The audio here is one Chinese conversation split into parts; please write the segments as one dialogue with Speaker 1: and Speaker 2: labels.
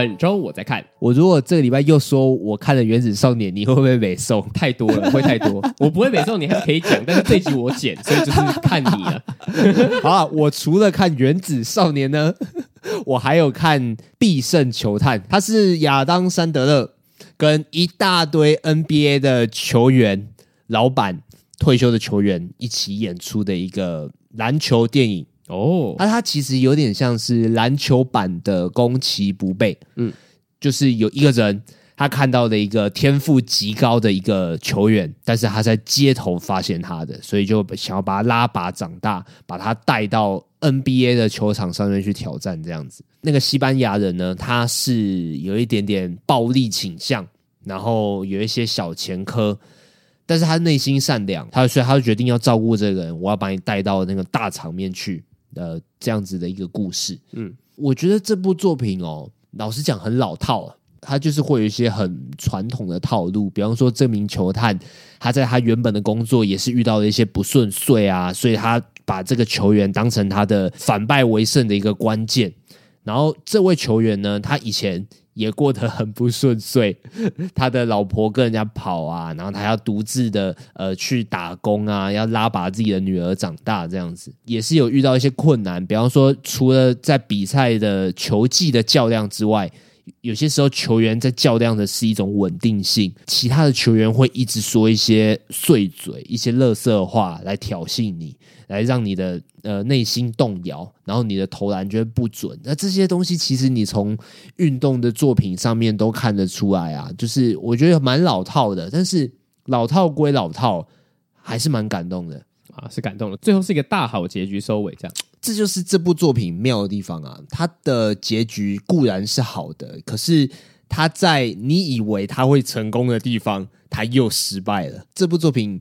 Speaker 1: 本周我在看，
Speaker 2: 我如果这个礼拜又说我看了《原子少年》，你会不会美送？
Speaker 1: 太多了，会太多。我不会美送，你还可以讲，但是这集我剪，所以就是看你了。
Speaker 2: 好啊，我除了看《原子少年》呢，我还有看《必胜球探》，他是亚当·山德勒跟一大堆 NBA 的球员、老板、退休的球员一起演出的一个篮球电影。哦，那它其实有点像是篮球版的攻其不备，嗯，就是有一个人他看到的一个天赋极高的一个球员，但是他在街头发现他的，所以就想要把他拉拔长大，把他带到 NBA 的球场上面去挑战这样子。那个西班牙人呢，他是有一点点暴力倾向，然后有一些小前科，但是他内心善良，他所以他就决定要照顾这个人，我要把你带到那个大场面去。呃，这样子的一个故事，嗯，我觉得这部作品哦，老实讲很老套啊，它就是会有一些很传统的套路，比方说这名球探，他在他原本的工作也是遇到了一些不顺遂啊，所以他把这个球员当成他的反败为胜的一个关键，然后这位球员呢，他以前。也过得很不顺遂，他的老婆跟人家跑啊，然后他要独自的呃去打工啊，要拉拔自己的女儿长大，这样子也是有遇到一些困难。比方说，除了在比赛的球技的较量之外，有些时候球员在较量的是一种稳定性，其他的球员会一直说一些碎嘴、一些垃圾话来挑衅你。来让你的呃内心动摇，然后你的投篮就会不准。那这些东西其实你从运动的作品上面都看得出来啊，就是我觉得蛮老套的，但是老套归老套，还是蛮感动的
Speaker 1: 啊，是感动的。最后是一个大好结局收尾，这样，
Speaker 2: 这就是这部作品妙的地方啊。它的结局固然是好的，可是它在你以为它会成功的地方，它又失败了。这部作品。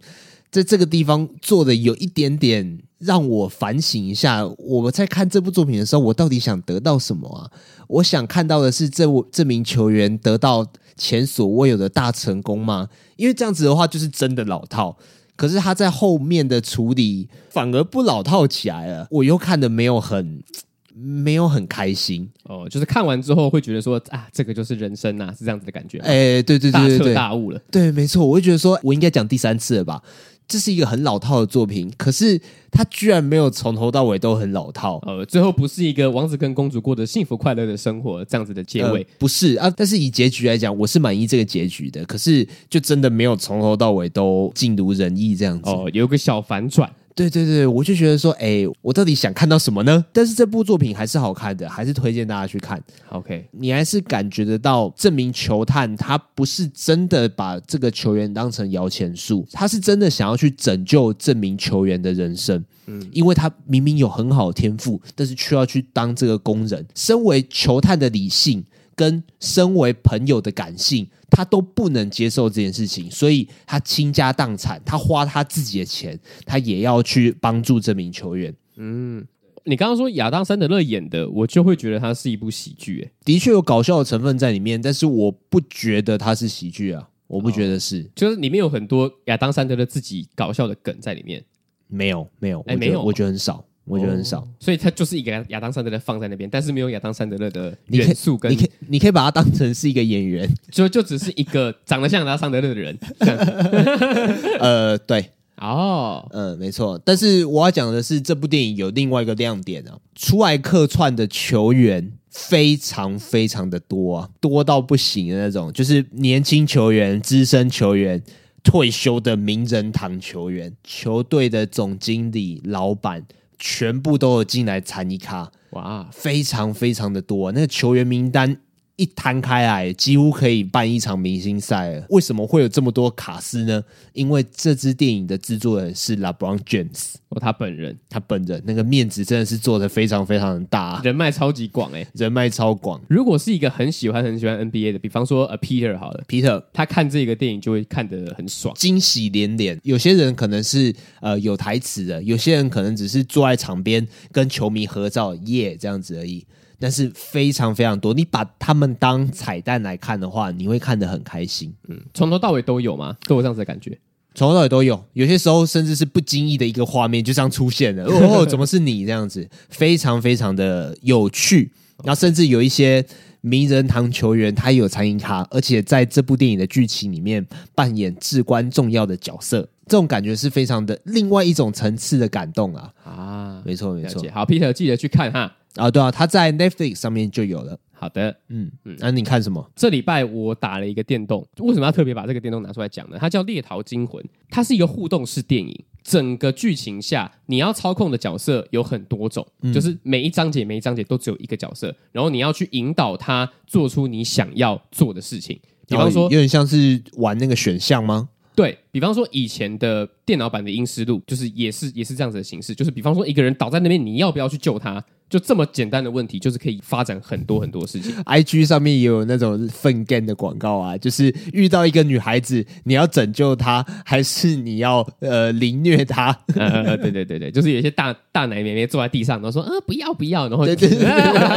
Speaker 2: 在这个地方做的有一点点让我反省一下，我在看这部作品的时候，我到底想得到什么啊？我想看到的是这这名球员得到前所未有的大成功吗？因为这样子的话就是真的老套。可是他在后面的处理反而不老套起来了，我又看的没有很 没有很开心
Speaker 1: 哦。就是看完之后会觉得说啊，这个就是人生啊，是这样子的感觉。
Speaker 2: 哎，对对对对对，
Speaker 1: 大彻大悟了。
Speaker 2: 对，没错，我会觉得说我应该讲第三次了吧。这是一个很老套的作品，可是它居然没有从头到尾都很老套。
Speaker 1: 呃，最后不是一个王子跟公主过的幸福快乐的生活这样子的结尾，
Speaker 2: 呃、不是啊。但是以结局来讲，我是满意这个结局的。可是就真的没有从头到尾都尽如人意这样子。
Speaker 1: 哦，有个小反转。
Speaker 2: 对对对，我就觉得说，哎，我到底想看到什么呢？但是这部作品还是好看的，还是推荐大家去看。
Speaker 1: OK，
Speaker 2: 你还是感觉得到这名球探他不是真的把这个球员当成摇钱树，他是真的想要去拯救这名球员的人生。嗯，因为他明明有很好的天赋，但是却要去当这个工人。身为球探的理性跟身为朋友的感性。他都不能接受这件事情，所以他倾家荡产，他花他自己的钱，他也要去帮助这名球员。
Speaker 1: 嗯，你刚刚说亚当·山德勒演的，我就会觉得他是一部喜剧。哎，
Speaker 2: 的确有搞笑的成分在里面，但是我不觉得他是喜剧啊，我不觉得是，哦，
Speaker 1: 就是里面有很多亚当·山德勒自己搞笑的梗在里面。
Speaker 2: 没有，没有，
Speaker 1: 哎，没有，
Speaker 2: 我觉得很少。我觉得很少，
Speaker 1: 所以他就是一个亚当·桑德勒放在那边，但是没有亚当·桑德勒的元素跟。
Speaker 2: 你可以，你可以把他当成是一个演员，
Speaker 1: 就就只是一个长得像亚当·桑德勒的人。
Speaker 2: 呃，对，
Speaker 1: 哦，
Speaker 2: 嗯，没错。但是我要讲的是，这部电影有另外一个亮点啊，出来客串的球员非常非常的多啊，多到不行的那种，就是年轻球员、资深球员、退休的名人堂球员、球队的总经理、老板。全部都有进来参一咖，哇，非常非常的多，那个球员名单。一摊开来，几乎可以办一场明星赛了。为什么会有这么多卡司呢？因为这支电影的制作人是 LeBron James，
Speaker 1: 哦，他本人，
Speaker 2: 他本人那个面子真的是做得非常非常的大，
Speaker 1: 人脉超级广哎、欸，
Speaker 2: 人脉超广。
Speaker 1: 如果是一个很喜欢很喜欢 NBA 的，比方说呃 Peter 好了
Speaker 2: ，Peter
Speaker 1: 他看这个电影就会看得很爽，
Speaker 2: 惊喜连连。有些人可能是呃有台词的，有些人可能只是坐在场边跟球迷合照耶、yeah, 这样子而已。但是非常非常多，你把他们当彩蛋来看的话，你会看得很开心。
Speaker 1: 嗯，从头到尾都有吗？都有这样子的感觉？
Speaker 2: 从头到尾都有，有些时候甚至是不经意的一个画面就这样出现了。哦，怎么是你这样子？非常非常的有趣，然后甚至有一些名人堂球员他也有参与卡，而且在这部电影的剧情里面扮演至关重要的角色，这种感觉是非常的另外一种层次的感动啊！
Speaker 1: 啊，
Speaker 2: 没错没错，
Speaker 1: 好，Peter 记得去看哈
Speaker 2: 啊，对啊，他在 Netflix 上面就有了。
Speaker 1: 好的，
Speaker 2: 嗯嗯，那、啊、你看什么？
Speaker 1: 这礼拜我打了一个电动，为什么要特别把这个电动拿出来讲呢？它叫《猎逃惊魂》，它是一个互动式电影。整个剧情下，你要操控的角色有很多种，嗯、就是每一章节每一章节都只有一个角色，然后你要去引导他做出你想要做的事情。比方说，有
Speaker 2: 点像是玩那个选项吗？
Speaker 1: 对，比方说，以前的电脑版的《阴尸路》就是也是也是这样子的形式，就是比方说一个人倒在那边，你要不要去救他？就这么简单的问题，就是可以发展很多很多事情。
Speaker 2: IG 上面也有那种粪 game 的广告啊，就是遇到一个女孩子，你要拯救她，还是你要呃凌虐她？
Speaker 1: 呃，对对对对，就是有一些大大奶妹妹坐在地上，然后说啊、呃、不要不要，然后
Speaker 2: 对对对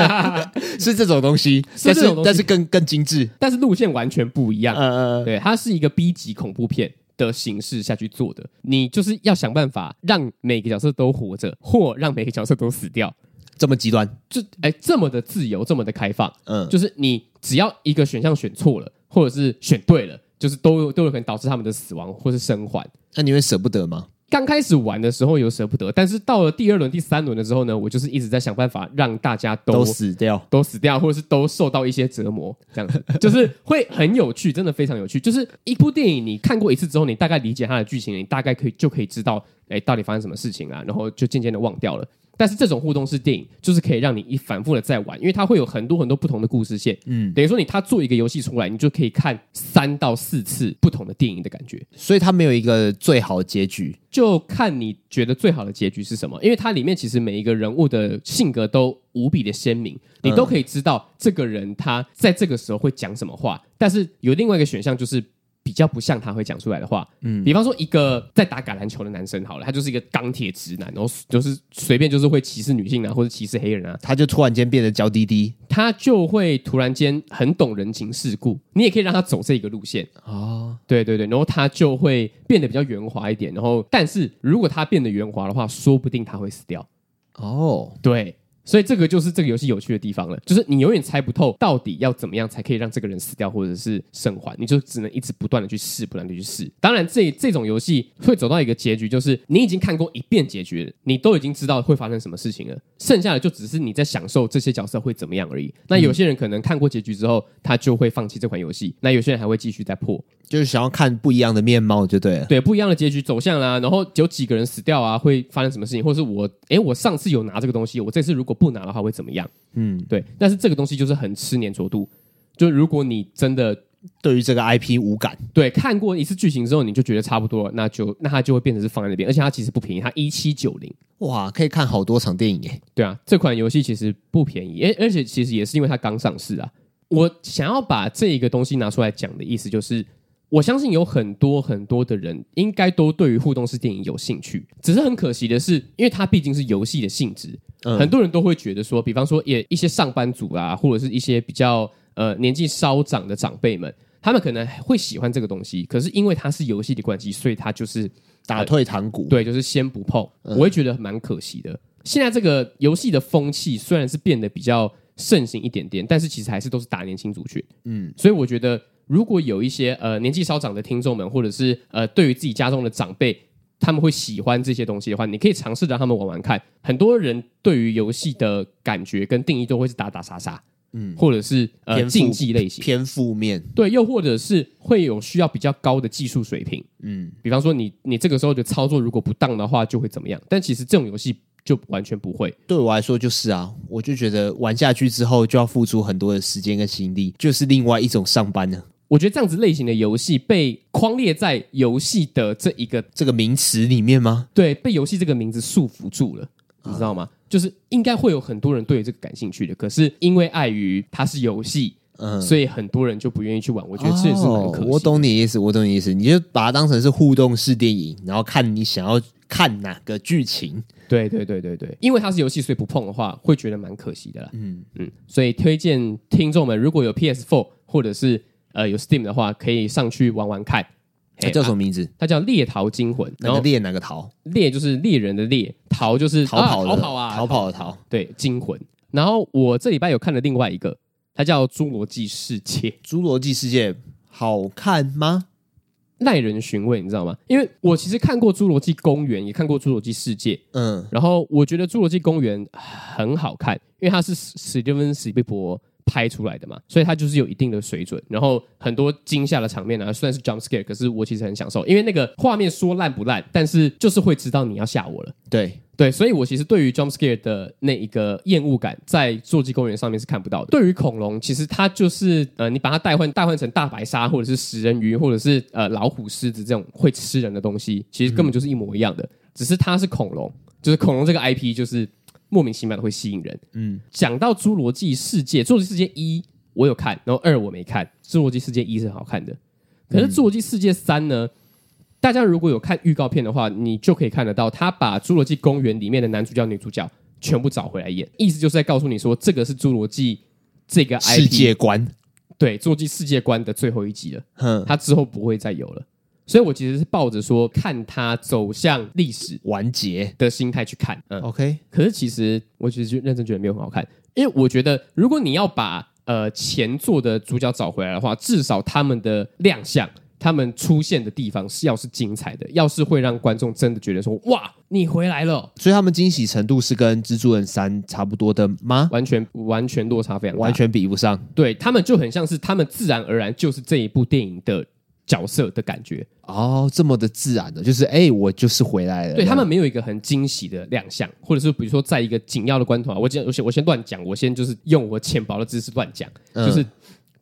Speaker 2: 是这种东西，但是但是更更精致，
Speaker 1: 但是路线完全不一样。嗯嗯，对，它是一个 B 级恐怖片的形式下去做的，你就是要想办法让每个角色都活着，或让每个角色都死掉。
Speaker 2: 这么极端，
Speaker 1: 就哎，这么的自由，这么的开放，嗯，就是你只要一个选项选错了，或者是选对了，就是都有都有可能导致他们的死亡或是生还。
Speaker 2: 那你会舍不得吗？
Speaker 1: 刚开始玩的时候有舍不得，但是到了第二轮、第三轮的时候呢，我就是一直在想办法让大家都，
Speaker 2: 都死掉，
Speaker 1: 都死掉，或者是都受到一些折磨，这样子 就是会很有趣，真的非常有趣。就是一部电影，你看过一次之后，你大概理解它的剧情，你大概可以就可以知道，哎，到底发生什么事情啊，然后就渐渐的忘掉了。但是这种互动式电影就是可以让你一反复的在玩，因为它会有很多很多不同的故事线。嗯，等于说你他做一个游戏出来，你就可以看三到四次不同的电影的感觉。
Speaker 2: 所以它没有一个最好的结局，
Speaker 1: 就看你觉得最好的结局是什么。因为它里面其实每一个人物的性格都无比的鲜明，你都可以知道这个人他在这个时候会讲什么话。但是有另外一个选项就是。比较不像他会讲出来的话，嗯，比方说一个在打橄榄球的男生好了，他就是一个钢铁直男，然后就是随便就是会歧视女性啊，或者歧视黑人啊，
Speaker 2: 他就突然间变得娇滴滴，
Speaker 1: 他就会突然间很懂人情世故，你也可以让他走这个路线。哦，对对对，然后他就会变得比较圆滑一点，然后但是如果他变得圆滑的话，说不定他会死掉。哦，对。所以这个就是这个游戏有趣的地方了，就是你永远猜不透到底要怎么样才可以让这个人死掉或者是生还，你就只能一直不断的去试，不断的去试。当然这，这这种游戏会走到一个结局，就是你已经看过一遍结局了，你都已经知道会发生什么事情了，剩下的就只是你在享受这些角色会怎么样而已。那有些人可能看过结局之后，他就会放弃这款游戏；那有些人还会继续再破。
Speaker 2: 就是想要看不一样的面貌，就对了。
Speaker 1: 对，不一样的结局走向啦，然后有几个人死掉啊，会发生什么事情，或者是我，哎，我上次有拿这个东西，我这次如果不拿的话会怎么样？嗯，对。但是这个东西就是很吃粘着度，就如果你真的
Speaker 2: 对于这个 IP 无感，
Speaker 1: 对，看过一次剧情之后你就觉得差不多了，那就那它就会变成是放在那边，而且它其实不便宜，它一七九零，
Speaker 2: 哇，可以看好多场电影耶。
Speaker 1: 对啊，这款游戏其实不便宜，而而且其实也是因为它刚上市啊。我想要把这一个东西拿出来讲的意思就是。我相信有很多很多的人应该都对于互动式电影有兴趣，只是很可惜的是，因为它毕竟是游戏的性质，嗯，很多人都会觉得说，比方说也一些上班族啊，或者是一些比较呃年纪稍长的长辈们，他们可能会喜欢这个东西，可是因为它是游戏的关系，所以它就是
Speaker 2: 打退堂鼓，
Speaker 1: 对，就是先不碰，我会觉得蛮可惜的。现在这个游戏的风气虽然是变得比较盛行一点点，但是其实还是都是打年轻族群，嗯，所以我觉得。如果有一些呃年纪稍长的听众们，或者是呃对于自己家中的长辈，他们会喜欢这些东西的话，你可以尝试让他们玩玩看。很多人对于游戏的感觉跟定义都会是打打杀杀，嗯，或者是呃竞技类型
Speaker 2: 偏负面，
Speaker 1: 对，又或者是会有需要比较高的技术水平，嗯，比方说你你这个时候的操作如果不当的话，就会怎么样？但其实这种游戏。就完全不会，
Speaker 2: 对我来说就是啊，我就觉得玩下去之后就要付出很多的时间跟心力，就是另外一种上班呢。
Speaker 1: 我觉得这样子类型的游戏被框列在游戏的这一个
Speaker 2: 这个名词里面吗？
Speaker 1: 对，被游戏这个名字束缚住了，你知道吗？就是应该会有很多人对这个感兴趣的，可是因为碍于它是游戏，嗯，所以很多人就不愿意去玩。我觉得这也是蛮可惜的。
Speaker 2: 我懂你意思，我懂你意思，你就把它当成是互动式电影，然后看你想要看哪个剧情。
Speaker 1: 对对对对对，因为它是游戏，所以不碰的话，会觉得蛮可惜的啦。嗯嗯，所以推荐听众们，如果有 PS Four 或者是呃有 Steam 的话，可以上去玩玩看。
Speaker 2: 它叫什么名字？
Speaker 1: 它叫《猎逃惊魂》。
Speaker 2: 哪个猎？哪个逃？
Speaker 1: 猎就是猎人的猎，逃就是
Speaker 2: 逃跑的、
Speaker 1: 啊、逃跑啊，
Speaker 2: 逃跑的逃。
Speaker 1: 对，惊魂。然后我这礼拜有看了另外一个，它它叫《侏罗纪世界》。
Speaker 2: 侏罗纪世界好看吗？
Speaker 1: 耐人寻味，你知道吗？因为我其实看过《侏罗纪公园》，也看过《侏罗纪世界》。嗯，然后我觉得《侏罗纪公园》很好看，因为它是史蒂芬史匹柏拍出来的嘛，所以它就是有一定的水准。然后很多惊吓的场面啊，虽然是 jump scare，可是我其实很享受，因为那个画面说烂不烂，但是就是会知道你要吓我了。
Speaker 2: 对。
Speaker 1: 对，所以我其实对于 jump scare 的那一个厌恶感，在坐机公园上面是看不到的。对于恐龙，其实它就是呃，你把它代换代换成大白鲨，或者是食人鱼，或者是呃老虎、狮子这种会吃人的东西，其实根本就是一模一样的，嗯、只是它是恐龙，就是恐龙这个 IP 就是莫名其妙的会吸引人。嗯，讲到侏罗纪世界，侏罗纪世界一我有看，然后二我没看，侏罗纪世界一是很好看的，可是侏罗纪世界三呢？大家如果有看预告片的话，你就可以看得到，他把《侏罗纪公园》里面的男主角、女主角全部找回来演，意思就是在告诉你说，这个是侏罗纪这个 IP,
Speaker 2: 世界观，
Speaker 1: 对，侏罗纪世界观的最后一集了。哼，他之后不会再有了，所以我其实是抱着说看他走向历史
Speaker 2: 完结
Speaker 1: 的心态去看。嗯
Speaker 2: ，OK。
Speaker 1: 可是其实我其实就认真觉得没有很好看，因为我觉得如果你要把呃前作的主角找回来的话，至少他们的亮相。他们出现的地方是要是精彩的，要是会让观众真的觉得说哇，你回来了，
Speaker 2: 所以他们惊喜程度是跟蜘蛛人三差不多的吗？
Speaker 1: 完全完全落差非常大，
Speaker 2: 完全比不上。
Speaker 1: 对，他们就很像是他们自然而然就是这一部电影的角色的感觉
Speaker 2: 哦，这么的自然的，就是哎，我就是回来了。
Speaker 1: 对，他们没有一个很惊喜的亮相，或者是比如说在一个紧要的关头啊，我先我先我先乱讲，我先就是用我浅薄的知识乱讲，嗯、就是。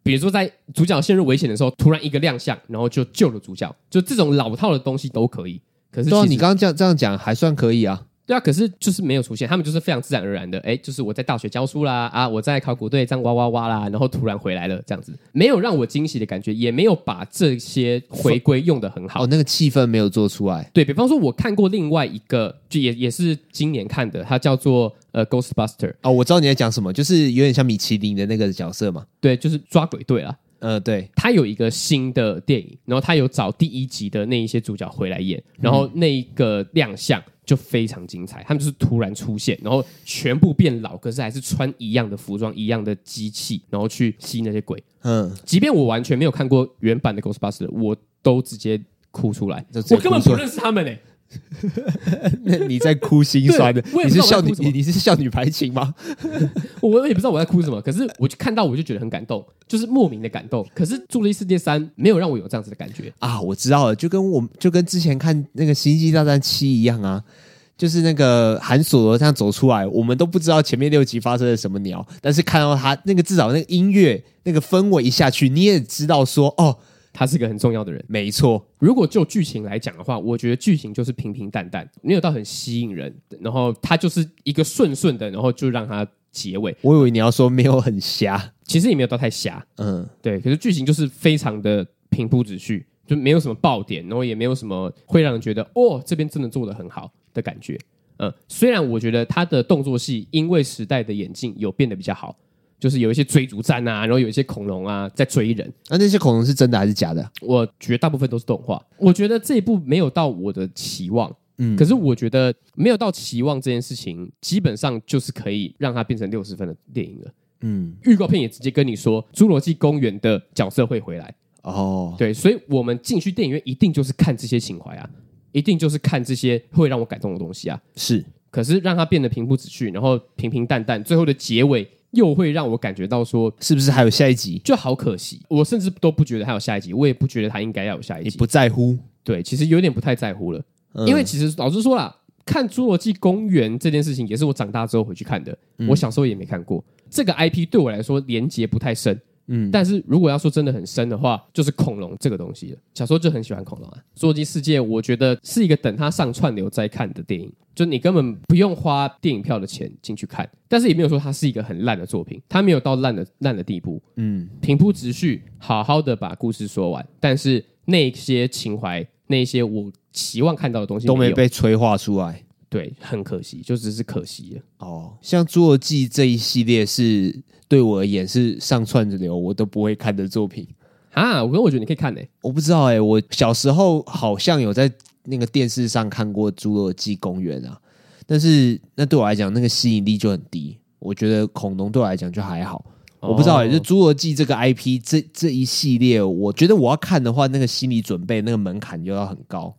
Speaker 1: 比如说，在主角陷入危险的时候，突然一个亮相，然后就救了主角，就这种老套的东西都可以。可是
Speaker 2: 你刚刚这样这样讲还算可以啊。
Speaker 1: 对啊，可是就是没有出现，他们就是非常自然而然的，哎，就是我在大学教书啦，啊，我在考古队这样哇哇哇啦，然后突然回来了，这样子没有让我惊喜的感觉，也没有把这些回归用的很好。
Speaker 2: 哦，那个气氛没有做出来。
Speaker 1: 对，比方说，我看过另外一个，就也也是今年看的，它叫做呃 Ghostbuster。
Speaker 2: 哦，我知道你在讲什么，就是有点像米其林的那个角色嘛。
Speaker 1: 对，就是抓鬼队啊。
Speaker 2: 呃，对，
Speaker 1: 他有一个新的电影，然后他有找第一集的那一些主角回来演，然后那一个亮相就非常精彩。他们就是突然出现，然后全部变老，可是还是穿一样的服装、一样的机器，然后去吸那些鬼。嗯，即便我完全没有看过原版的《Ghostbusters》，我都直接哭出来。我根本不认识他们嘞、欸。
Speaker 2: 那你在哭心酸的？你是笑女？你你是笑女排情吗？
Speaker 1: 我也不知道我在哭什么，可是我就看到我就觉得很感动，就是莫名的感动。可是《侏罗纪世界三》没有让我有这样子的感觉
Speaker 2: 啊！我知道了，就跟我就跟之前看那个《星际大战七》一样啊，就是那个韩索罗这样走出来，我们都不知道前面六集发生了什么鸟，但是看到他那个至少那个音乐那个氛围一下去，你也知道说哦。
Speaker 1: 他是个很重要的人，
Speaker 2: 没错。
Speaker 1: 如果就剧情来讲的话，我觉得剧情就是平平淡淡，没有到很吸引人。然后他就是一个顺顺的，然后就让他结尾。
Speaker 2: 我以为你要说没有很瞎，
Speaker 1: 其实也没有到太瞎。嗯，对。可是剧情就是非常的平铺直叙，就没有什么爆点，然后也没有什么会让人觉得哦，这边真的做得很好的感觉。嗯，虽然我觉得他的动作戏因为时代的演进有变得比较好。就是有一些追逐战啊，然后有一些恐龙啊在追人。
Speaker 2: 那、啊、那些恐龙是真的还是假的？
Speaker 1: 我觉得大部分都是动画。我觉得这一部没有到我的期望，嗯，可是我觉得没有到期望这件事情，基本上就是可以让它变成六十分的电影了。嗯，预告片也直接跟你说，《侏罗纪公园》的角色会回来。哦，对，所以我们进去电影院一定就是看这些情怀啊，一定就是看这些会让我感动的东西啊。
Speaker 2: 是，
Speaker 1: 可是让它变得平铺直叙，然后平平淡淡，最后的结尾。又会让我感觉到说，
Speaker 2: 是不是还有下一集？
Speaker 1: 就好可惜，我甚至都不觉得还有下一集，我也不觉得他应该要有下一集。
Speaker 2: 你不在乎？
Speaker 1: 对，其实有点不太在乎了。嗯、因为其实老实说啦，看《侏罗纪公园》这件事情，也是我长大之后回去看的。嗯、我小时候也没看过这个 IP，对我来说连接不太深。嗯，但是如果要说真的很深的话，就是恐龙这个东西了。小时候就很喜欢恐龙啊，《侏罗纪世界》我觉得是一个等它上串流再看的电影，就你根本不用花电影票的钱进去看，但是也没有说它是一个很烂的作品，它没有到烂的烂的地步。嗯，平铺直叙，好好的把故事说完，但是那些情怀，那些我期望看到的东西
Speaker 2: 都没被催化出来。
Speaker 1: 对，很可惜，就只是可惜了。
Speaker 2: 哦，像《侏罗纪》这一系列是对我而言是上串流我都不会看的作品
Speaker 1: 啊。我跟我觉得你可以看呢、欸，
Speaker 2: 我不知道哎、欸，我小时候好像有在那个电视上看过《侏罗纪公园》啊，但是那对我来讲那个吸引力就很低。我觉得恐龙对我来讲就还好。我不知道哎、欸，就《侏罗纪》这个 IP 这这一系列，我觉得我要看的话，那个心理准备那个门槛又要很高。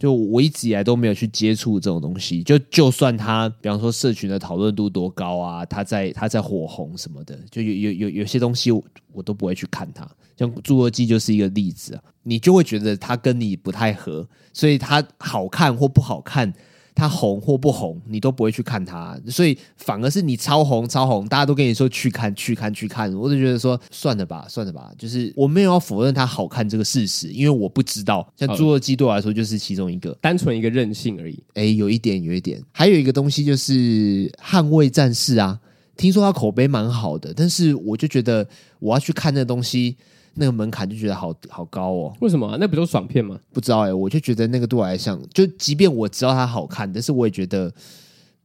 Speaker 2: 就我一直以来都没有去接触这种东西，就就算他，比方说社群的讨论度多高啊，他在他在火红什么的，就有有有有些东西我，我都不会去看它。像《侏罗纪》就是一个例子啊，你就会觉得它跟你不太合，所以它好看或不好看。他红或不红，你都不会去看他，所以反而是你超红超红，大家都跟你说去看去看去看，我就觉得说算了吧算了吧，就是我没有要否认它好看这个事实，因为我不知道，像《侏罗纪》对我来说就是其中一个，
Speaker 1: 单纯一个任性而已。
Speaker 2: 哎，有一点有一点，还有一个东西就是《捍卫战士》啊，听说他口碑蛮好的，但是我就觉得我要去看那个东西。那个门槛就觉得好好高哦。
Speaker 1: 为什么、啊？那不都爽片吗？
Speaker 2: 不知道哎、欸，我就觉得那个对我来讲，就即便我知道它好看，但是我也觉得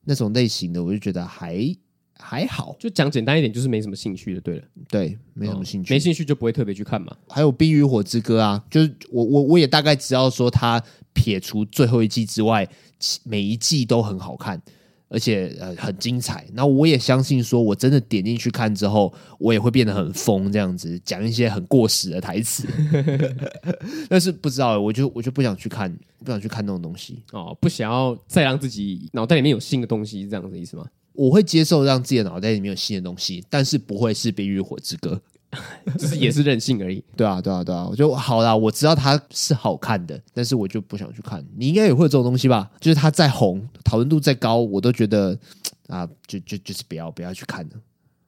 Speaker 2: 那种类型的，我就觉得还还好。
Speaker 1: 就讲简单一点，就是没什么兴趣的。对了，
Speaker 2: 对，没什么兴趣，
Speaker 1: 哦、没兴趣就不会特别去看嘛。
Speaker 2: 还有《冰与火之歌》啊，就是我我我也大概知道说，它撇除最后一季之外，每一季都很好看。而且呃很精彩，那我也相信说，我真的点进去看之后，我也会变得很疯，这样子讲一些很过时的台词。但是不知道，我就我就不想去看，不想去看那种东西
Speaker 1: 哦，不想要再让自己脑袋里面有新的东西，这样子的意思吗？
Speaker 2: 我会接受让自己的脑袋里面有新的东西，但是不会是《冰与火之歌》。
Speaker 1: 就是也是任性而已，
Speaker 2: 对啊，对啊，对啊，我就好啦，我知道它是好看的，但是我就不想去看。你应该也会有这种东西吧？就是它再红，讨论度再高，我都觉得啊，就就就是不要不要去看了。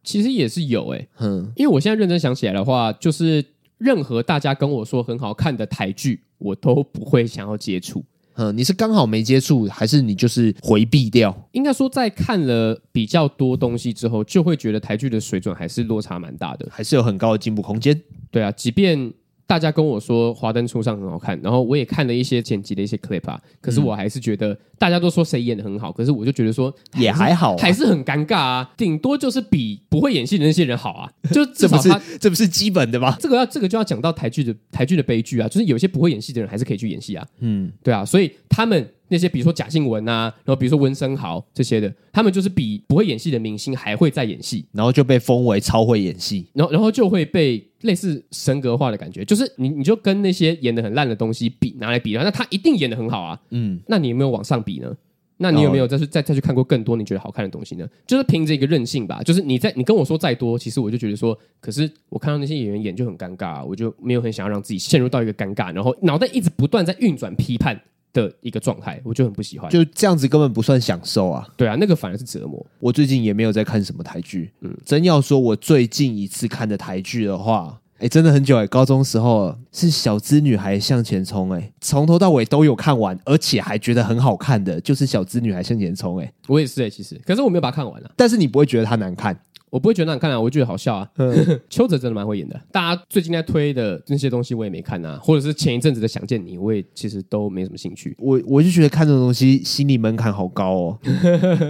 Speaker 1: 其实也是有哎、欸，嗯，因为我现在认真想起来的话，就是任何大家跟我说很好看的台剧，我都不会想要接触。
Speaker 2: 嗯，你是刚好没接触，还是你就是回避掉？
Speaker 1: 应该说，在看了比较多东西之后，就会觉得台剧的水准还是落差蛮大的，
Speaker 2: 还是有很高的进步空间。
Speaker 1: 对啊，即便。大家跟我说《华灯初上》很好看，然后我也看了一些剪辑的一些 clip 啊，可是我还是觉得大家都说谁演的很好，可是我就觉得说
Speaker 2: 也还好，
Speaker 1: 还是很尴尬啊，顶多就是比不会演戏的那些人好啊，就
Speaker 2: 这不是这不是基本的吗？
Speaker 1: 这个要这个就要讲到台剧的台剧的悲剧啊，就是有些不会演戏的人还是可以去演戏啊，嗯，对啊，所以他们。那些比如说贾静雯啊，然后比如说温昇豪这些的，他们就是比不会演戏的明星还会再演戏，
Speaker 2: 然后就被封为超会演戏，
Speaker 1: 然后然后就会被类似神格化的感觉，就是你你就跟那些演的很烂的东西比拿来比的话，那他一定演的很好啊，嗯，那你有没有往上比呢？那你有没有再去再再去看过更多你觉得好看的东西呢？就是凭着一个任性吧，就是你在你跟我说再多，其实我就觉得说，可是我看到那些演员演就很尴尬，我就没有很想要让自己陷入到一个尴尬，然后脑袋一直不断在运转批判。的一个状态，我就很不喜欢。
Speaker 2: 就这样子根本不算享受啊！
Speaker 1: 对啊，那个反而是折磨。
Speaker 2: 我最近也没有在看什么台剧。嗯，真要说我最近一次看的台剧的话，哎，真的很久哎，高中时候是《小资女孩向前冲》哎，从头到尾都有看完，而且还觉得很好看的，就是《小资女孩向前冲》哎，
Speaker 1: 我也是哎，其实，可是我没有把它看完啊。
Speaker 2: 但是你不会觉得它难看？
Speaker 1: 我不会觉得难看啊，我会觉得好笑啊。嗯、邱泽真的蛮会演的，大家最近在推的那些东西我也没看啊，或者是前一阵子的《想见你》，我也其实都没什么兴趣。
Speaker 2: 我我就觉得看这种东西心理门槛好高哦。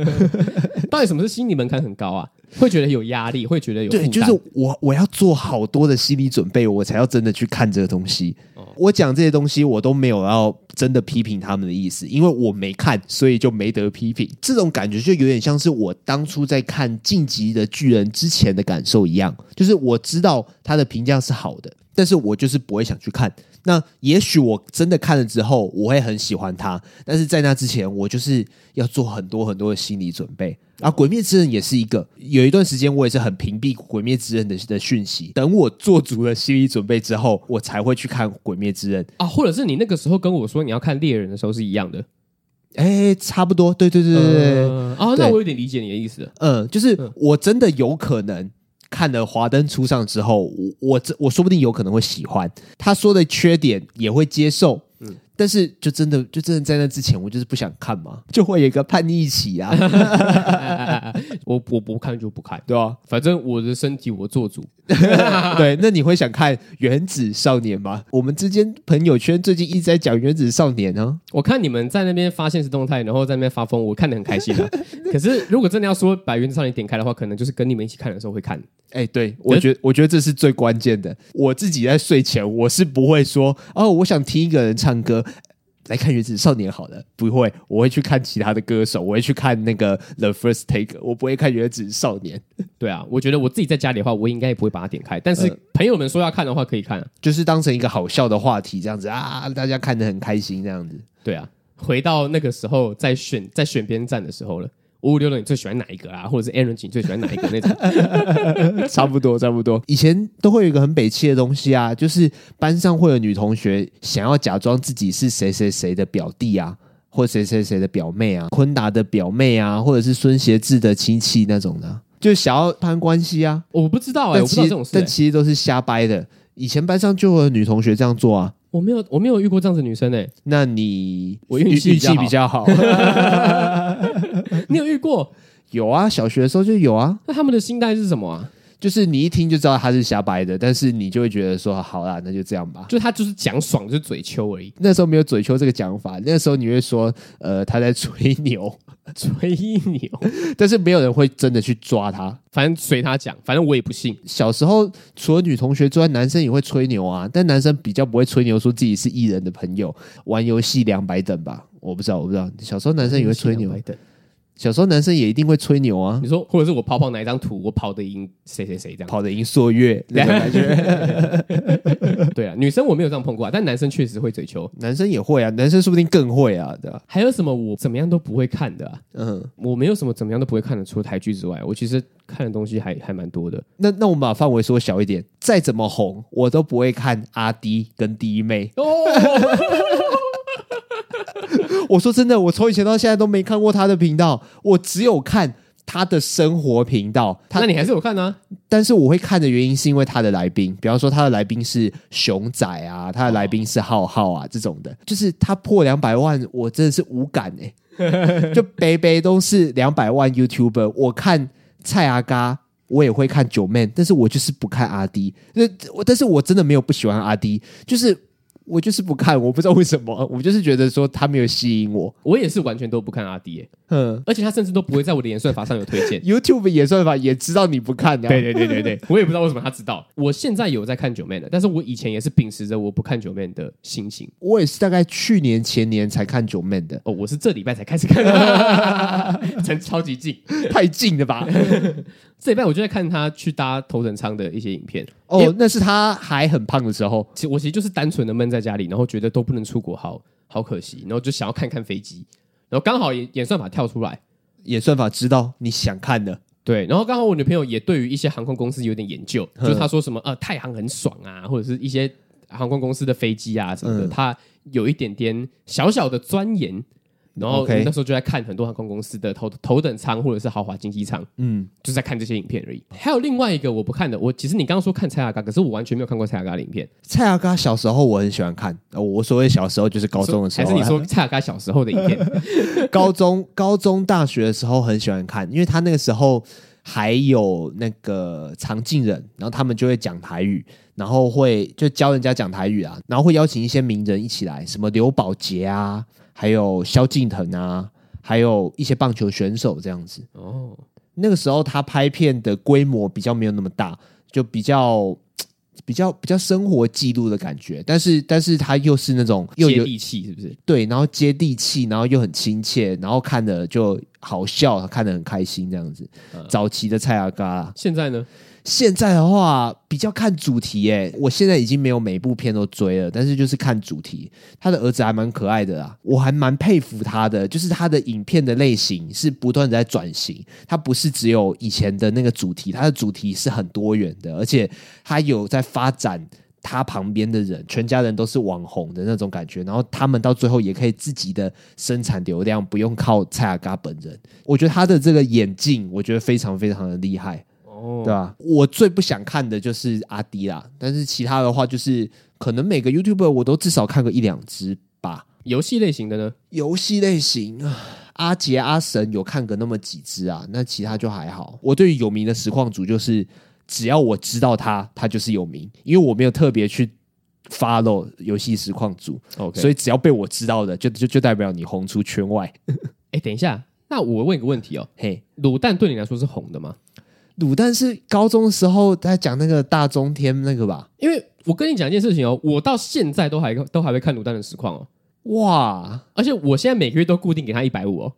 Speaker 1: 到底什么是心理门槛很高啊？会觉得有压力，会觉得有
Speaker 2: 对，就是我我要做好多的心理准备，我才要真的去看这个东西。哦、我讲这些东西，我都没有要真的批评他们的意思，因为我没看，所以就没得批评。这种感觉就有点像是我当初在看《进击的巨人》之前的感受一样，就是我知道他的评价是好的，但是我就是不会想去看。那也许我真的看了之后，我会很喜欢他，但是在那之前，我就是要做很多很多的心理准备。啊，《鬼灭之刃》也是一个，有一段时间我也是很屏蔽《鬼灭之刃》的的讯息，等我做足了心理准备之后，我才会去看《鬼灭之刃》
Speaker 1: 啊。或者是你那个时候跟我说你要看《猎人》的时候是一样的，
Speaker 2: 哎，差不多，对对对对对。
Speaker 1: 呃、啊，那我有点理解你的意思。
Speaker 2: 嗯，就是我真的有可能看了《华灯初上》之后，我我我说不定有可能会喜欢他说的缺点，也会接受。嗯。但是，就真的，就真的在那之前，我就是不想看嘛，就会有一个叛逆期啊。
Speaker 1: 我我不看就不看，
Speaker 2: 对啊，
Speaker 1: 反正我的身体我做主。
Speaker 2: 对，那你会想看《原子少年》吗？我们之间朋友圈最近一直在讲《原子少年》呢。
Speaker 1: 我看你们在那边发现实动态，然后在那边发疯，我看得很开心啊。可是，如果真的要说把《原子少年》点开的话，可能就是跟你们一起看的时候会看。
Speaker 2: 哎，对，我觉得我觉得这是最关键的。我自己在睡前，我是不会说哦，我想听一个人唱歌。来看《原子少年》好了，不会，我会去看其他的歌手，我会去看那个 The First Take，我不会看《原子少年》。
Speaker 1: 对啊，我觉得我自己在家里的话，我应该也不会把它点开。但是朋友们说要看的话，可以看，啊，
Speaker 2: 就是当成一个好笑的话题，这样子啊，大家看得很开心，这样子。
Speaker 1: 对啊，回到那个时候，在选在选边站的时候了。五五六六，你最喜欢哪一个啊？或者是 Aaron 你最喜欢哪一个那种？
Speaker 2: 差不多，差不多。以前都会有一个很北气的东西啊，就是班上会有女同学想要假装自己是谁谁谁的表弟啊，或谁谁谁的表妹啊，坤达的表妹啊，或者是孙协志的亲戚那种的，就想要攀关系啊。
Speaker 1: 我不知道哎、欸，我不知道这种事、欸，
Speaker 2: 但其实都是瞎掰的。以前班上就会有女同学这样做啊。
Speaker 1: 我没有，我没有遇过这样子的女生诶、欸。
Speaker 2: 那你
Speaker 1: 我运气
Speaker 2: 比较好。
Speaker 1: 你有遇过？
Speaker 2: 有啊，小学的时候就有啊。
Speaker 1: 那他们的心态是什么啊？
Speaker 2: 就是你一听就知道他是瞎掰的，但是你就会觉得说，好啦，那就这样吧。
Speaker 1: 就他就是讲爽，就是嘴秋而已。
Speaker 2: 那时候没有嘴秋这个讲法，那时候你会说，呃，他在吹牛，
Speaker 1: 吹牛。
Speaker 2: 但是没有人会真的去抓他，
Speaker 1: 反正随他讲，反正我也不信。
Speaker 2: 小时候除了女同学之外，男生也会吹牛啊，但男生比较不会吹牛，说自己是艺人的朋友，玩游戏两百等吧？我不知道，我不知道。小时候男生也会吹牛。小时候男生也一定会吹牛啊！
Speaker 1: 你说，或者是我跑跑哪一张图，我跑得赢谁谁谁这样，
Speaker 2: 跑得赢朔月那种感觉。
Speaker 1: 对啊，女生我没有这样碰过啊，但男生确实会嘴球，
Speaker 2: 男生也会啊，男生说不定更会啊，对吧？
Speaker 1: 还有什么我怎么样都不会看的啊？嗯，我没有什么怎么样都不会看的，除了台剧之外，我其实看的东西还还蛮多的。
Speaker 2: 那那我们把范围缩小一点，再怎么红，我都不会看阿迪跟滴妹。哦我说真的，我从以前到现在都没看过他的频道，我只有看他的生活频道。他
Speaker 1: 那你还是有看呢？啊？
Speaker 2: 但是我会看的原因是因为他的来宾，比方说他的来宾是熊仔啊，他的来宾是浩浩啊，这种的，就是他破两百万，我真的是无感哎、欸。就北北都是两百万 YouTuber，我看蔡阿嘎，我也会看九妹，但是我就是不看阿迪。那我，但是我真的没有不喜欢阿迪，就是。我就是不看，我不知道为什么，我就是觉得说他没有吸引我。
Speaker 1: 我也是完全都不看阿滴，嗯，而且他甚至都不会在我的演算法上有推荐。
Speaker 2: YouTube 演算法也知道你不看的，
Speaker 1: 对对对对对，我也不知道为什么他知道。我现在有在看 Joeman 的，但是我以前也是秉持着我不看 Joeman 的心情。
Speaker 2: 我也是大概去年前年才看 Joeman 的，
Speaker 1: 哦，我是这礼拜才开始看，成超级近，
Speaker 2: 太近了吧？
Speaker 1: 这礼拜我就在看他去搭头等舱的一些影片。
Speaker 2: 哦，那是他还很胖的时候。
Speaker 1: 其实我其实就是单纯的闷在家里，然后觉得都不能出国，好好可惜，然后就想要看看飞机，然后刚好演演算法跳出来，
Speaker 2: 演算法知道你想看的，
Speaker 1: 对，然后刚好我女朋友也对于一些航空公司有点研究，就是她说什么呃太行很爽啊，或者是一些航空公司的飞机啊什么的，她有一点点小小的钻研。然后那时候就在看很多航空公司的头头等舱或者是豪华经济舱，嗯，就是在看这些影片而已。还有另外一个我不看的，我其实你刚刚说看蔡阿嘎，可是我完全没有看过蔡阿嘎的影片。
Speaker 2: 蔡阿嘎小时候我很喜欢看，我所谓小时候就是高中的时候，
Speaker 1: 还是你说蔡阿嘎小时候的影片？
Speaker 2: 高中、高中、大学的时候很喜欢看，因为他那个时候还有那个常进人，然后他们就会讲台语，然后会就教人家讲台语啊，然后会邀请一些名人一起来，什么刘宝杰啊。还有萧敬腾啊，还有一些棒球选手这样子。哦，那个时候他拍片的规模比较没有那么大，就比较 比较比较生活记录的感觉。但是，但是他又是那种又有
Speaker 1: 接地气，是不是？
Speaker 2: 对，然后接地气，然后又很亲切，然后看的就好笑，看的很开心这样子。嗯、早期的蔡阿嘎，
Speaker 1: 现在呢？
Speaker 2: 现在的话比较看主题诶，我现在已经没有每部片都追了，但是就是看主题。他的儿子还蛮可爱的啊，我还蛮佩服他的，就是他的影片的类型是不断在转型，他不是只有以前的那个主题，他的主题是很多元的，而且他有在发展他旁边的人，全家人都是网红的那种感觉，然后他们到最后也可以自己的生产流量，不用靠蔡阿嘎本人。我觉得他的这个演进，我觉得非常非常的厉害。哦，对吧？我最不想看的就是阿迪啦，但是其他的话，就是可能每个 YouTuber 我都至少看个一两支吧。
Speaker 1: 游戏类型的呢？
Speaker 2: 游戏类型啊，阿杰、阿神有看个那么几支啊，那其他就还好。我对于有名的实况组，就是只要我知道他，他就是有名，因为我没有特别去 follow 游戏实况组，OK，所以只要被我知道的，就就就代表你红出圈外。
Speaker 1: 哎，等一下，那我问一个问题哦，嘿，卤蛋对你来说是红的吗？
Speaker 2: 卤蛋是高中的时候在讲那个大中天那个吧？
Speaker 1: 因为我跟你讲一件事情哦，我到现在都还都还会看卤蛋的实况哦。
Speaker 2: 哇
Speaker 1: 而且我现在每个月都固定给他一百五哦。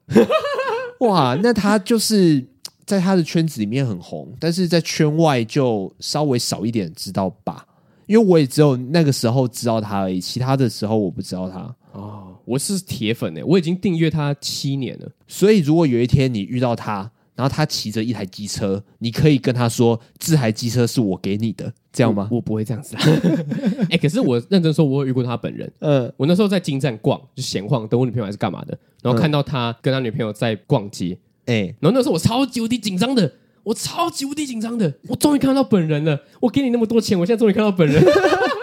Speaker 2: 哇，那他就是在他的圈子里面很红，但是在圈外就稍微少一点知道吧？因为我也只有那个时候知道他而已，其他的时候我不知道他。
Speaker 1: 哦，我是铁粉诶，我已经订阅他七年了。
Speaker 2: 所以如果有一天你遇到他，然后他骑着一台机车，你可以跟他说：“这台机车是我给你的。”这样吗？
Speaker 1: 我，我不会这样子啊。哎、欸，可是我认真说，我有遇过他本人。嗯，我那时候在金站逛，就闲晃，等我女朋友还是干嘛的，然后看到他跟他女朋友在逛街。哎、欸，然后那时候我超级无敌紧张的，我超级无敌紧张的，我终于看到本人了。我给你那么多钱，我现在终于看到本人。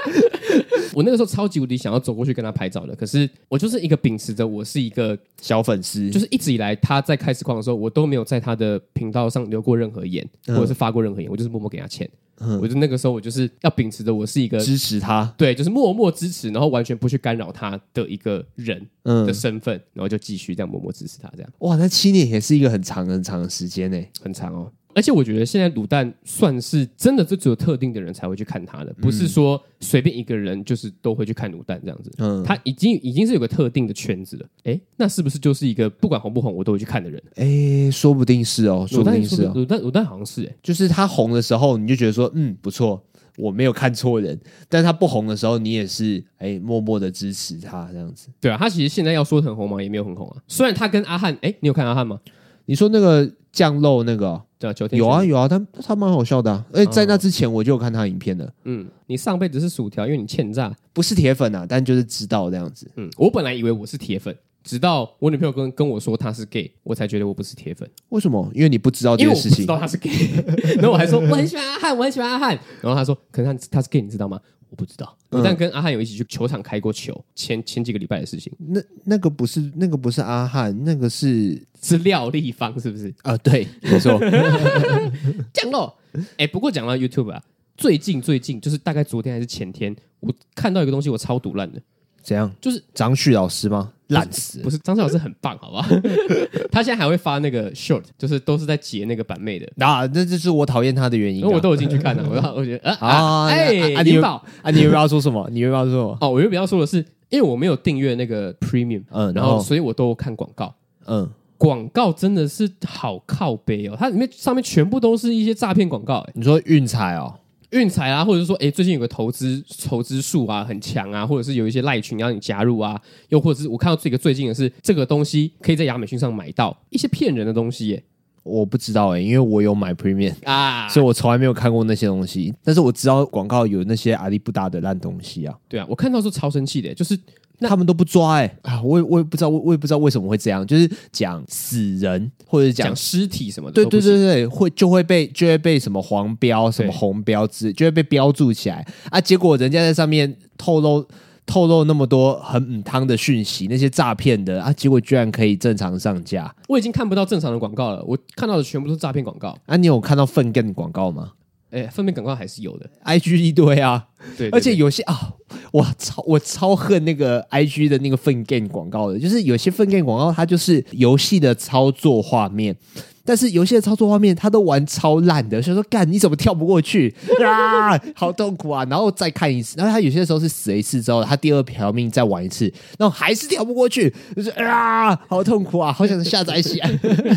Speaker 1: 我那个时候超级无敌想要走过去跟他拍照的，可是我就是一个秉持着我是一个
Speaker 2: 小粉丝，
Speaker 1: 就是一直以来他在开实况的时候，我都没有在他的频道上留过任何言，或者是发过任何言，我就是默默给他钱。嗯，我就那个时候我就是要秉持着我是一个
Speaker 2: 支持他，
Speaker 1: 对，就是默默支持，然后完全不去干扰他的一个人的身份，然后就继续这样默默支持他这样。
Speaker 2: 哇，那七年也是一个很长很长的时间呢，
Speaker 1: 很长哦。而且我觉得现在卤蛋算是真的，就只有特定的人才会去看他的，不是说随便一个人就是都会去看卤蛋这样子。嗯，他已经已经是有个特定的圈子了。哎，那是不是就是一个不管红不红我都会去看的人？
Speaker 2: 哎，说不定是哦，说不定是哦。
Speaker 1: 卤蛋卤蛋好像是哎，
Speaker 2: 就是他红的时候你就觉得说嗯不错，我没有看错人。但是他不红的时候你也是哎默默的支持他这样子。
Speaker 1: 对啊，他其实现在要说很红嘛？也没有很红啊。虽然他跟阿汉，哎，你有看阿汉吗？
Speaker 2: 你说那个酱肉那个？
Speaker 1: 对啊，
Speaker 2: 有啊有啊，他他蛮好笑的啊！而且在那之前我就有看他影片了。
Speaker 1: 嗯，你上辈子是薯条，因为你欠债，
Speaker 2: 不是铁粉啊，但就是知道这样子。
Speaker 1: 嗯，我本来以为我是铁粉，直到我女朋友跟跟我说他是 gay，我才觉得我不是铁粉。
Speaker 2: 为什么？因为你不知道这件事情。
Speaker 1: 知道他是 gay，然后我还说我很喜欢阿汉，我很喜欢阿汉。然后他说，可是他他是 gay，你知道吗？我不知道。但跟阿汉有一起去球场开过球，前前几个礼拜的事情。
Speaker 2: 那那个不是那个不是阿汉，那个是。
Speaker 1: 是廖立方是不是？
Speaker 2: 啊，对，没错。
Speaker 1: 讲喽，哎，不过讲到 YouTube 啊，最近最近就是大概昨天还是前天，我看到一个东西，我超毒烂的。
Speaker 2: 怎样？
Speaker 1: 就是
Speaker 2: 张旭老师吗？烂死！
Speaker 1: 不是张旭老师很棒，好不好？他现在还会发那个 short，就是都是在截那个版妹的。
Speaker 2: 啊，那这是我讨厌他的原因。
Speaker 1: 我都有进去看了，我我觉得 啊，哎，
Speaker 2: 你宝啊，你又要说什么？你又要说什么？
Speaker 1: 哦，我又比较说的是，因为我没有订阅那个 premium，嗯，然后所以我都看广告，嗯。广告真的是好靠背哦，它里面上面全部都是一些诈骗广告。哎，
Speaker 2: 你说运彩哦，
Speaker 1: 运财啊，或者是说，哎，最近有个投资投资数啊很强啊，或者是有一些赖群要你加入啊，又或者是我看到这个最近的是这个东西可以在亚马逊上买到一些骗人的东西。耶。
Speaker 2: 我不知道哎，因为我有买 Premium 啊，所以我从来没有看过那些东西。但是我知道广告有那些阿里不达的烂东西啊。
Speaker 1: 对啊，我看到是超生气的，就是。
Speaker 2: 那他们都不抓哎、欸、啊！我也我也不知道，我我也不知道为什么会这样，就是讲死人或者讲
Speaker 1: 尸体什么的，
Speaker 2: 对对对对，会就会被就会被什么黄标、什么红标志，就会被标注起来啊！结果人家在上面透露透露那么多很母汤的讯息，那些诈骗的啊，结果居然可以正常上架。
Speaker 1: 我已经看不到正常的广告了，我看到的全部都是诈骗广告。
Speaker 2: 啊，你有看到粪便广告吗？
Speaker 1: 哎，粪便广告还是有的
Speaker 2: ，IG 一堆啊，
Speaker 1: 对，对，对，
Speaker 2: 而且有些啊，我超我超恨那个 IG 的那个粪便广告的，就是有些粪便广告它就是游戏的操作画面。但是游戏的操作画面，他都玩超烂的，所以说干你怎么跳不过去 啊？好痛苦啊！然后再看一次，然后他有些时候是死了一次之后，他第二条命再玩一次，然后还是跳不过去，就是啊，好痛苦啊！好想下载起来。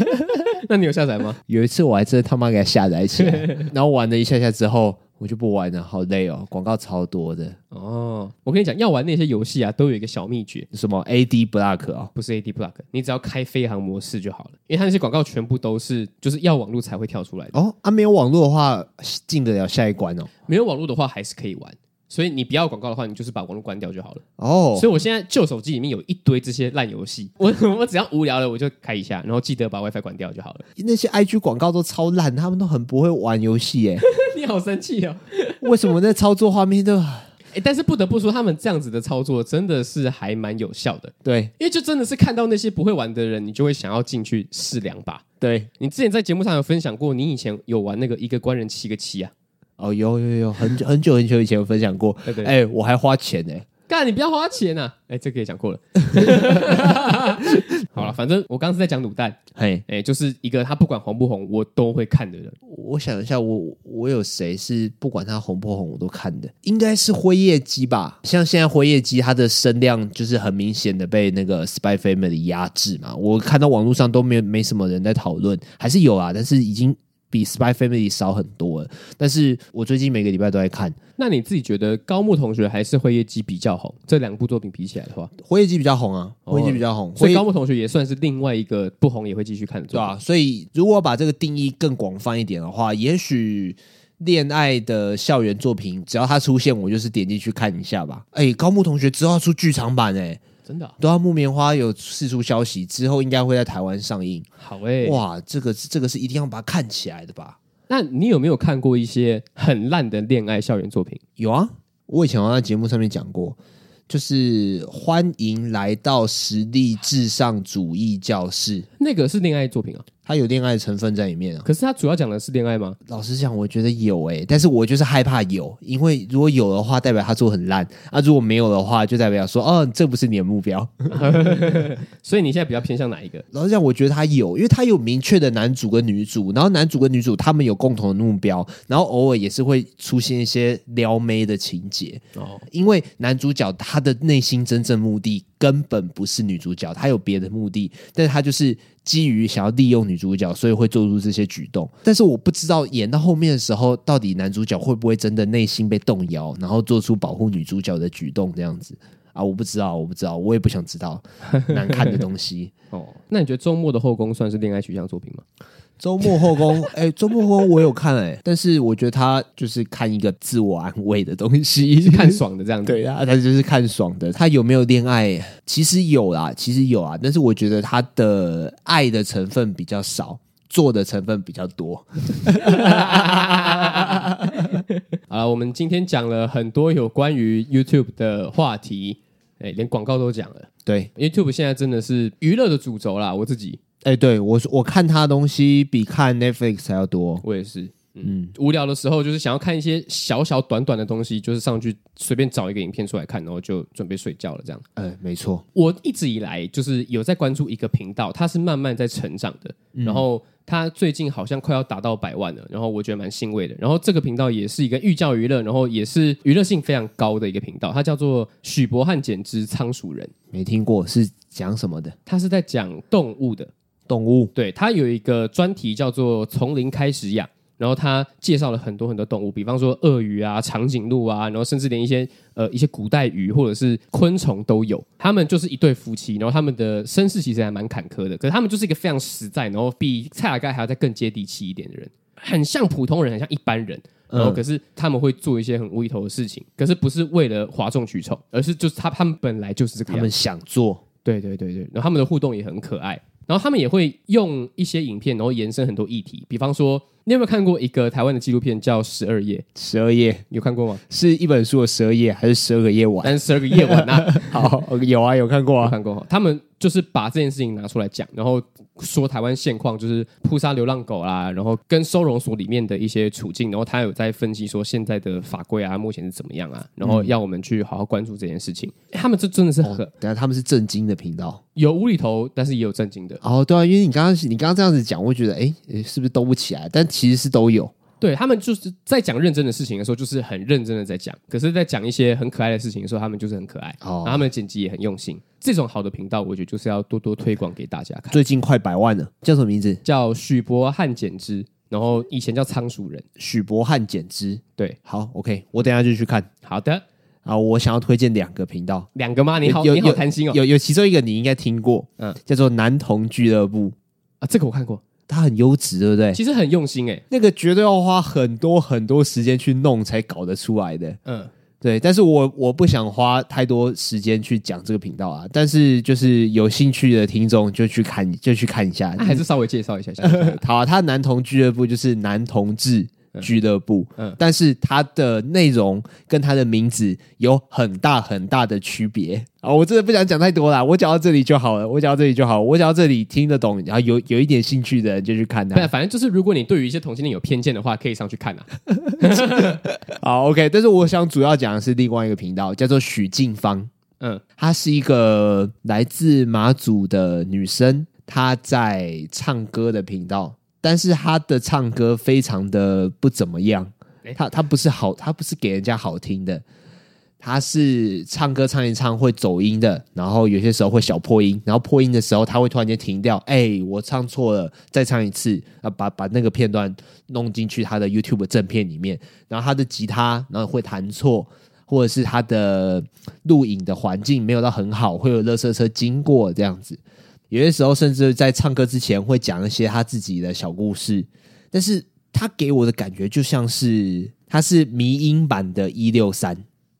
Speaker 1: 那你有下载吗？
Speaker 2: 有一次我还真的他妈给他下载起来，然后玩了一下下之后。我就不玩了，好累哦，广告超多的
Speaker 1: 哦。我跟你讲，要玩那些游戏啊，都有一个小秘诀，
Speaker 2: 什么 AD Block 啊、哦？
Speaker 1: 不是 AD Block，你只要开飞行模式就好了，因为它那些广告全部都是就是要网络才会跳出来的
Speaker 2: 哦。啊，没有网络的话进得了下一关哦。
Speaker 1: 没有网络的话还是可以玩。所以你不要广告的话，你就是把网络关掉就好了。哦，所以我现在旧手机里面有一堆这些烂游戏，我我只要无聊了我就开一下，然后记得把 WiFi 关掉就好了。
Speaker 2: 那些 IG 广告都超烂，他们都很不会玩游戏耶。
Speaker 1: 你好生气哦？
Speaker 2: 为什么那操作画面都？
Speaker 1: 哎，但是不得不说，他们这样子的操作真的是还蛮有效的。
Speaker 2: 对，
Speaker 1: 因为就真的是看到那些不会玩的人，你就会想要进去试两把。
Speaker 2: 对，
Speaker 1: 你之前在节目上有分享过，你以前有玩那个一个官人七个七啊？
Speaker 2: 哦，有有有，很久很久很久以前有分享过。哎、欸，我还花钱呢、欸。
Speaker 1: 干你不要花钱呐！哎，这个也讲过了。好了，反正我刚刚是在讲卤蛋，
Speaker 2: 嘿，
Speaker 1: 哎，就是一个他不管红不红，我都会看的人。
Speaker 2: 我想一下，我我有谁是不管他红不红我都看的？应该是辉夜姬吧？像现在辉夜姬，他的声量就是很明显的被那个 Spy Family 压制嘛。我看到网络上都没没什么人在讨论，还是有啊，但是已经。比 Spy Family 少很多了，但是我最近每个礼拜都在看。
Speaker 1: 那你自己觉得高木同学还是辉夜姬比较红？这两部作品比起来的话，
Speaker 2: 辉夜姬比较红啊，辉夜姬比较红，
Speaker 1: 所以高木同学也算是另外一个不红也会继续看的，对吧？
Speaker 2: 所以如果把这个定义更广泛一点的话，也许恋爱的校园作品，只要它出现，我就是点进去看一下吧。哎，高木同学之后要出剧场版哎。
Speaker 1: 真的、啊，
Speaker 2: 对啊，木棉花有释出消息，之后应该会在台湾上映。
Speaker 1: 好诶、欸，
Speaker 2: 哇，这个这个是一定要把它看起来的吧？
Speaker 1: 那你有没有看过一些很烂的恋爱校园作品？
Speaker 2: 有啊，我以前在节目上面讲过，就是欢迎来到实力至上主义教室，
Speaker 1: 那个是恋爱作品啊。
Speaker 2: 它有恋爱的成分在里面啊，
Speaker 1: 可是它主要讲的是恋爱吗？
Speaker 2: 老实讲，我觉得有诶、欸，但是我就是害怕有，因为如果有的话，代表他做很烂啊；如果没有的话，就代表说，哦，这不是你的目标。
Speaker 1: 所以你现在比较偏向哪一个？
Speaker 2: 老实讲，我觉得他有，因为他有明确的男主跟女主，然后男主跟女主他们有共同的目标，然后偶尔也是会出现一些撩妹的情节哦。因为男主角他的内心真正目的根本不是女主角，他有别的目的，但是他就是。基于想要利用女主角，所以会做出这些举动。但是我不知道演到后面的时候，到底男主角会不会真的内心被动摇，然后做出保护女主角的举动这样子啊？我不知道，我不知道，我也不想知道难看的东西。
Speaker 1: 哦，那你觉得周末的后宫算是恋爱取向作品吗？
Speaker 2: 周末后宫，哎、欸，周末后宫我有看哎、欸，但是我觉得他就是看一个自我安慰的东西，
Speaker 1: 是看爽的这样子。
Speaker 2: 对啊，他就是看爽的。他有没有恋爱？其实有啦，其实有啊。但是我觉得他的爱的成分比较少，做的成分比较多。
Speaker 1: 好了，我们今天讲了很多有关于 YouTube 的话题，哎、欸，连广告都讲了。
Speaker 2: 对
Speaker 1: ，YouTube 现在真的是娱乐的主轴啦，我自己。
Speaker 2: 哎、欸，对我我看他的东西比看 Netflix 还要多。
Speaker 1: 我也是，嗯，无聊的时候就是想要看一些小小短短的东西，就是上去随便找一个影片出来看，然后就准备睡觉了。这样，
Speaker 2: 哎、欸，没错。
Speaker 1: 我一直以来就是有在关注一个频道，它是慢慢在成长的，嗯、然后它最近好像快要达到百万了，然后我觉得蛮欣慰的。然后这个频道也是一个寓教于乐，然后也是娱乐性非常高的一个频道，它叫做许博汉简之仓鼠人，
Speaker 2: 没听过，是讲什么的？
Speaker 1: 它是在讲动物的。
Speaker 2: 动物，
Speaker 1: 对，他有一个专题叫做“从零开始养”，然后他介绍了很多很多动物，比方说鳄鱼啊、长颈鹿啊，然后甚至连一些呃一些古代鱼或者是昆虫都有。他们就是一对夫妻，然后他们的身世其实还蛮坎坷的，可是他们就是一个非常实在，然后比蔡雅盖还要再更接地气一点的人，很像普通人，很像一般人。然后可是他们会做一些很无厘头的事情，可是不是为了哗众取宠，而是就是他他们本来就是这个样子，
Speaker 2: 他们想做，
Speaker 1: 对对对对，然后他们的互动也很可爱。然后他们也会用一些影片，然后延伸很多议题。比方说，你有没有看过一个台湾的纪录片叫《十二夜》？
Speaker 2: 十二夜
Speaker 1: 有看过吗？
Speaker 2: 是一本书的十二夜，还是十二个夜晚？
Speaker 1: 但是十二个夜晚啊，
Speaker 2: 好，有啊，有看过啊，
Speaker 1: 看过。他们就是把这件事情拿出来讲，然后。说台湾现况就是扑杀流浪狗啦，然后跟收容所里面的一些处境，然后他有在分析说现在的法规啊，目前是怎么样啊，然后要我们去好好关注这件事情。嗯、他们这真的是很，哦、
Speaker 2: 等下他们是震惊的频道，
Speaker 1: 有无厘头，但是也有震惊的。
Speaker 2: 哦，对啊，因为你刚刚你刚刚这样子讲，我会觉得哎，是不是兜不起来？但其实是都有。
Speaker 1: 对，他们就是在讲认真的事情的时候，就是很认真的在讲；可是，在讲一些很可爱的事情的时候，他们就是很可爱。哦，然后他们的剪辑也很用心。这种好的频道，我觉得就是要多多推广给大家看。
Speaker 2: 最近快百万了，叫什么名字？
Speaker 1: 叫许博汉剪枝，然后以前叫仓鼠人。
Speaker 2: 许博汉剪枝，
Speaker 1: 对，
Speaker 2: 好，OK，我等一下就去看。
Speaker 1: 好的，
Speaker 2: 啊，我想要推荐两个频道，
Speaker 1: 两个吗？你好，
Speaker 2: 有
Speaker 1: 你好贪心哦。
Speaker 2: 有有，有其中一个你应该听过，嗯，叫做男童俱乐部
Speaker 1: 啊，这个我看过。
Speaker 2: 他很优质，对不对？
Speaker 1: 其实很用心诶，
Speaker 2: 那个绝对要花很多很多时间去弄才搞得出来的。嗯，对。但是我我不想花太多时间去讲这个频道啊。但是就是有兴趣的听众就去看，就去看一下。
Speaker 1: 还是稍微介绍一下。好
Speaker 2: 啊，他男童俱乐部就是男同志，俱乐部，嗯，但是它的内容跟它的名字有很大很大的区别啊！我真的不想讲太多啦，我讲到这里就好了，我讲到这里就好，我讲到这里听得懂，然后有有一点兴趣的人就去看它。
Speaker 1: 反正就是如果你对于一些同性恋有偏见的话，可以上去看啊。
Speaker 2: 好，OK，但是我想主要讲的是另外一个频道，叫做许静芳，嗯，她是一个来自马祖的女生，她在唱歌的频道。但是他的唱歌非常的不怎么样，他他不是好，他不是给人家好听的，他是唱歌唱一唱会走音的，然后有些时候会小破音，然后破音的时候他会突然间停掉，哎，我唱错了，再唱一次，啊，把把那个片段弄进去他的 YouTube 正片里面，然后他的吉他然后会弹错，或者是他的录影的环境没有到很好，会有垃圾车经过这样子。有些时候，甚至在唱歌之前会讲一些他自己的小故事，但是他给我的感觉就像是他是迷音版的一六三，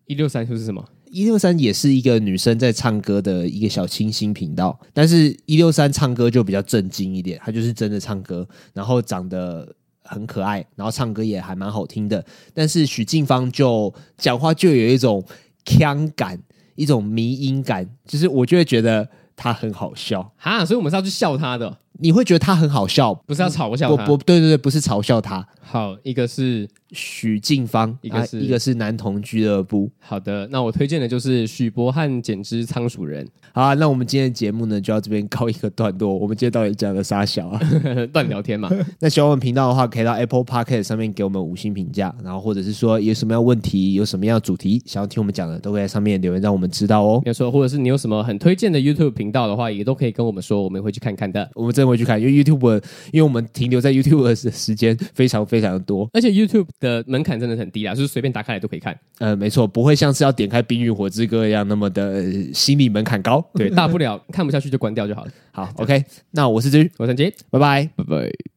Speaker 1: 一六三就是什么？
Speaker 2: 一六三也是一个女生在唱歌的一个小清新频道，但是一六三唱歌就比较正经一点，她就是真的唱歌，然后长得很可爱，然后唱歌也还蛮好听的。但是许静芳就讲话就有一种腔感，一种迷音感，就是我就会觉得。他很好笑
Speaker 1: 哈，所以我们是要去笑他的。
Speaker 2: 你会觉得他很好笑，
Speaker 1: 不是要嘲笑他？
Speaker 2: 不，不，对对对，不是嘲笑他。
Speaker 1: 好，一个是
Speaker 2: 许静芳，一个是、啊、一个是男童俱乐部。
Speaker 1: 好的，那我推荐的就是许博汉剪枝仓鼠人。
Speaker 2: 好、啊，那我们今天的节目呢，就到这边告一个段落。我们今天到底讲了啥小啊？
Speaker 1: 乱聊天嘛。
Speaker 2: 那喜欢我们频道的话，可以到 Apple Podcast 上面给我们五星评价，然后或者是说有什么样问题，有什么样的主题想要听我们讲的，都可以在上面留言让我们知道哦。
Speaker 1: 没有错，或者是你有什么很推荐的 YouTube 频道的话，也都可以跟我们说，我们会去看看的。
Speaker 2: 我们真的会去看，因为 YouTube。因为我们停留在 YouTube 的时间非常非常的多，
Speaker 1: 而且 YouTube 的门槛真的很低啊，就是随便打开来都可以看。
Speaker 2: 呃，没错，不会像是要点开《冰与火之歌》一样那么的心理门槛高。
Speaker 1: 对，大不了看不下去就关掉就好了。
Speaker 2: 好，OK，那我是芝，
Speaker 1: 我是陈杰，
Speaker 2: 拜拜，
Speaker 1: 拜拜。